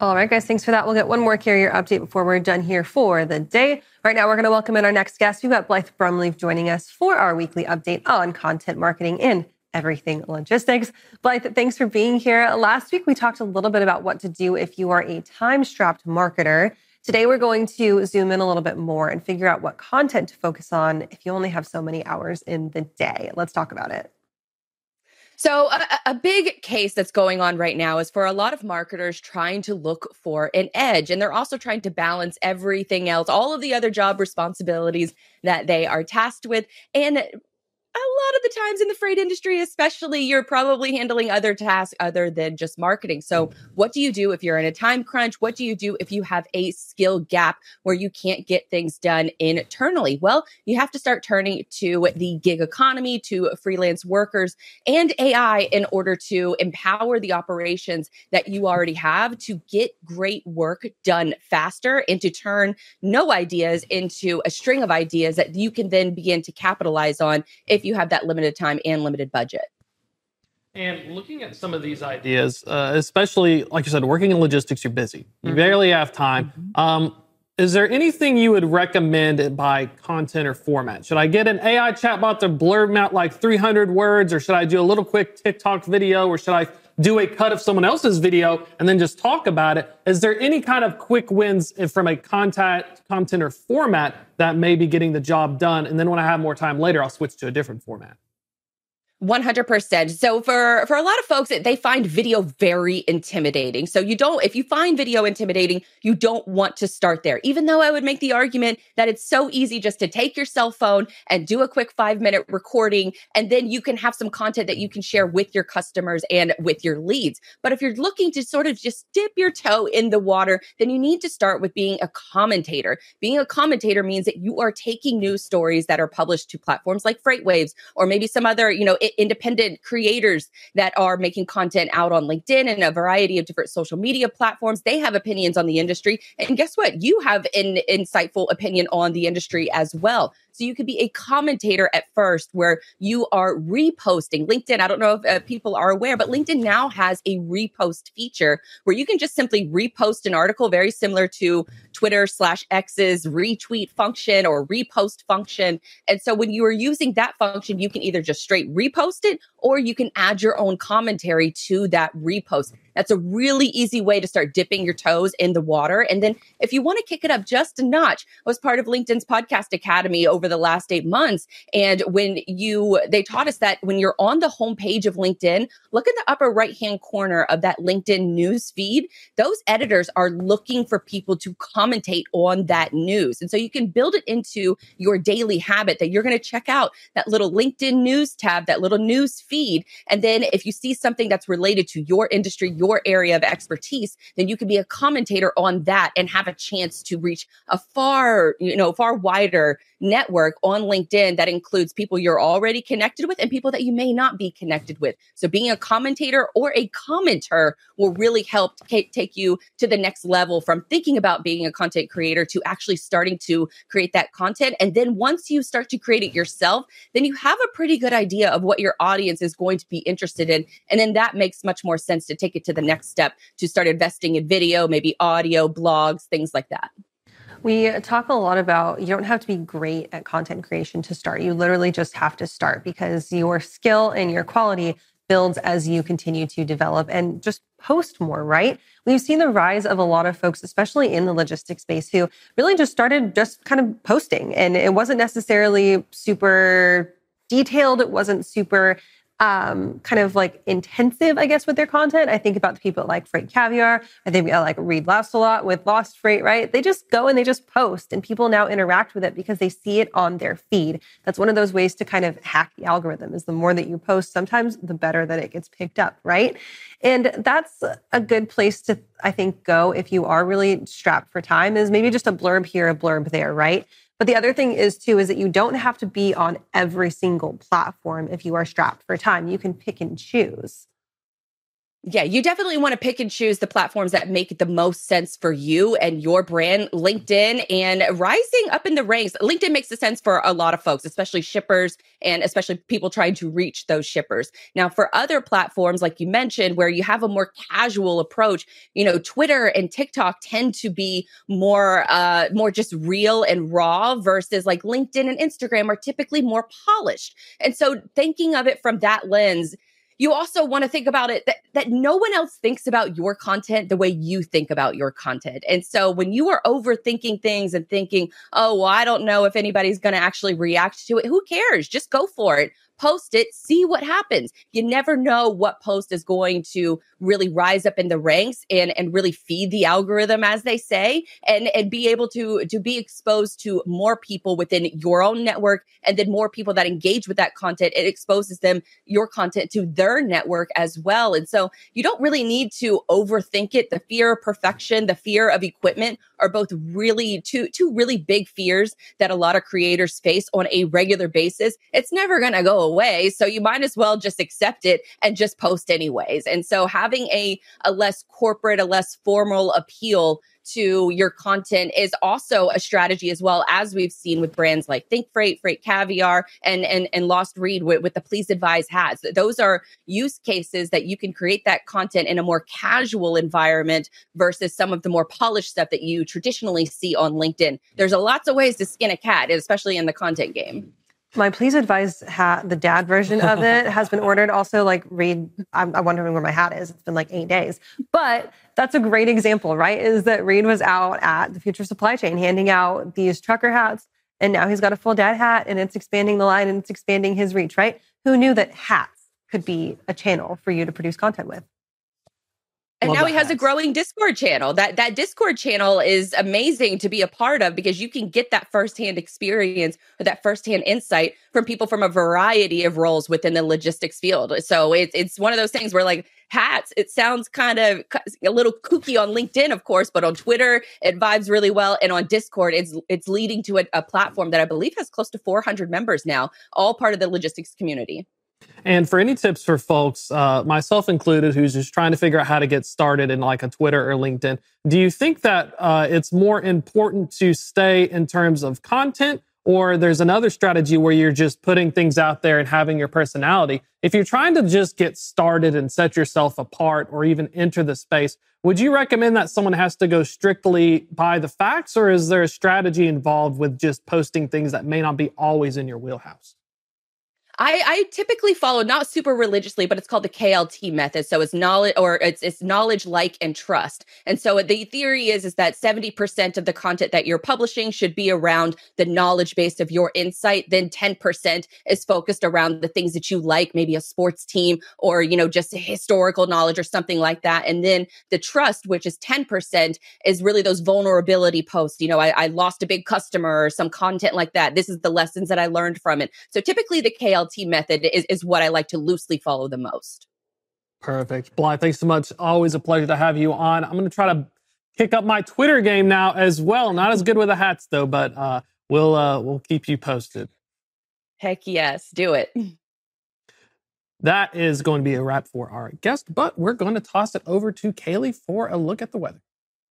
All right, guys, thanks for that. We'll get one more carrier update before we're done here for the day. Right now, we're going to welcome in our next guest. We've got Blythe Brumleve joining us for our weekly update on content marketing and everything logistics. Blythe, thanks for being here. Last week, we talked a little bit about what to do if you are a time strapped marketer. Today, we're going to zoom in a little bit more and figure out what content to focus on if you only have so many hours in the day. Let's talk about it. So, a, a, big case that's going on right now is for a lot of marketers trying to look for an edge. And they're also trying to balance everything else, all of the other job responsibilities that they are tasked with. And a lot of the times in the freight industry, especially, you're probably handling other tasks other than just marketing. So, what do you do if you're in a time crunch? What do you do if you have a skill gap where you can't get things done internally? Well, you have to start turning to the gig economy, to freelance workers, and AI in order to empower the operations that you already have to get great work done faster and to turn no ideas into a string of ideas that you can then begin to capitalize on if if you have that limited time and limited budget. And looking at some of these ideas, uh, especially like you said, working in logistics, you're busy. You mm-hmm. barely have time. Mm-hmm. Um, is there anything you would recommend by content or format? Should I get an AI chatbot to blurb out like 300 words, or should I do a little quick TikTok video, or should I do a cut of someone else's video and then just talk about it? Is there any kind of quick wins from a content, content or format that may be getting the job done? And then when I have more time later, I'll switch to a different format. 100%. So for for a lot of folks they find video very intimidating. So you don't if you find video intimidating, you don't want to start there. Even though I would make the argument that it's so easy just to take your cell phone and do a quick 5-minute recording and then you can have some content that you can share with your customers and with your leads. But if you're looking to sort of just dip your toe in the water, then you need to start with being a commentator. Being a commentator means that you are taking news stories that are published to platforms like FreightWaves or maybe some other, you know, independent creators that are making content out on LinkedIn and a variety of different social media platforms. They have opinions on the industry. And guess what? You have an insightful opinion on the industry as well. So you could be a commentator at first where you are reposting LinkedIn. I don't know if uh, people are aware, but LinkedIn now has a repost feature where you can just simply repost an article very similar to Twitter slash X's retweet function or repost function. And so when you are using that function, you can either just straight repost it or you can add your own commentary to that repost. That's a really easy way to start dipping your toes in the water. And then if you want to kick it up just a notch, I was part of LinkedIn's podcast academy over the last eight months. And when you, they taught us that when you're on the homepage of LinkedIn, look in the upper right hand corner of that LinkedIn news feed. Those editors are looking for people to commentate on that news. And so you can build it into your daily habit that you're going to check out that little LinkedIn news tab, that little news feed. And then if you see something that's related to your industry, your area of expertise, then you can be a commentator on that and have a chance to reach a far, you know, far wider network on LinkedIn that includes people you're already connected with and people that you may not be connected with. So being a commentator or a commenter will really help take you to the next level from thinking about being a content creator to actually starting to create that content. And then once you start to create it yourself, then you have a pretty good idea of what your audience is going to be interested in. And then that makes much more sense to take it to the next step to start investing in video, maybe audio, blogs, things like that. We talk a lot about you don't have to be great at content creation to start. You literally just have to start because your skill and your quality builds as you continue to develop and just post more, right? We've seen the rise of a lot of folks, especially in the logistics space, who really just started just kind of posting. And it wasn't necessarily super detailed, it wasn't super um, kind of like intensive, I guess, with their content. I think about the people like Freight Caviar. I think I like Reed Lost a lot with Lost Freight, right? They just go and they just post, and people now interact with it because they see it on their feed. That's one of those ways to kind of hack the algorithm. Is the more that you post, sometimes the better that it gets picked up, right? And that's a good place to, I think, go if you are really strapped for time. Is maybe just a blurb here, a blurb there, right? But the other thing is too is that you don't have to be on every single platform if you are strapped for time. You can pick and choose. Yeah, you definitely want to pick and choose the platforms that make the most sense for you and your brand. LinkedIn and rising up in the ranks. LinkedIn makes the sense for a lot of folks, especially shippers and especially people trying to reach those shippers. Now, for other platforms, like you mentioned, where you have a more casual approach, you know, Twitter and TikTok tend to be more, uh, more just real and raw versus like LinkedIn and Instagram are typically more polished. And so thinking of it from that lens, you also want to think about it that, that no one else thinks about your content the way you think about your content. And so when you are overthinking things and thinking, oh, well, I don't know if anybody's going to actually react to it, who cares? Just go for it post it, see what happens. You never know what post is going to really rise up in the ranks and, and really feed the algorithm, as they say, and, and be able to, to be exposed to more people within your own network and then more people that engage with that content. It exposes them, your content to their network as well. And so you don't really need to overthink it. The fear of perfection, the fear of equipment are both really two, two really big fears that a lot of creators face on a regular basis. It's never going to go away. So you might as well just accept it and just post anyways. And so having a, a less corporate, a less formal appeal to your content is also a strategy as well as we've seen with brands like Think Freight, Freight Caviar, and and and Lost Read with, with the Please Advise hats. Those are use cases that you can create that content in a more casual environment versus some of the more polished stuff that you traditionally see on LinkedIn. There's a lots of ways to skin a cat, especially in the content game. My please advise hat, the dad version of it has been ordered. Also, like Reed, I'm, I'm, wondering where my hat is. It's been like eight days, but that's a great example, right? Is that Reed was out at the Future Supply Chain handing out these trucker hats, and now he's got a full dad hat, and it's expanding the line and it's expanding his reach, right? Who knew that hats could be a channel for you to produce content with? And Love now he has a growing Discord channel. That that Discord channel is amazing to be a part of because you can get that firsthand experience or that firsthand insight from people from a variety of roles within the logistics field. So it's it's one of those things where like hats, it sounds kind of a little kooky on LinkedIn, of course, but on Twitter it vibes really well, and on Discord it's it's leading to a, a platform that I believe has close to 400 members now, all part of the logistics community. And for any tips for folks, uh, myself included, who's just trying to figure out how to get started in like a Twitter or LinkedIn, do you think that uh, it's more important to stay in terms of content, or there's another strategy where you're just putting things out there and having your personality? If you're trying to just get started and set yourself apart, or even enter the space, would you recommend that someone has to go strictly by the facts, or is there a strategy involved with just posting things that may not be always in your wheelhouse? I, I typically follow not super religiously, but it's called the KLT method. So it's knowledge or it's it's knowledge, like, and trust. And so the theory is is that 70% of the content that you're publishing should be around the knowledge base of your insight. Then 10% is focused around the things that you like, maybe a sports team or, you know, just historical knowledge or something like that. And then the trust, which is 10%, is really those vulnerability posts. You know, I, I lost a big customer or some content like that. This is the lessons that I learned from it. So typically the KLT method is, is what I like to loosely follow the most. Perfect. Blythe, thanks so much. Always a pleasure to have you on. I'm going to try to kick up my Twitter game now as well. Not as good with the hats though, but uh, we'll uh, we'll keep you posted. Heck yes, do it. That is going to be a wrap for our guest, but we're going to toss it over to Kaylee for a look at the weather.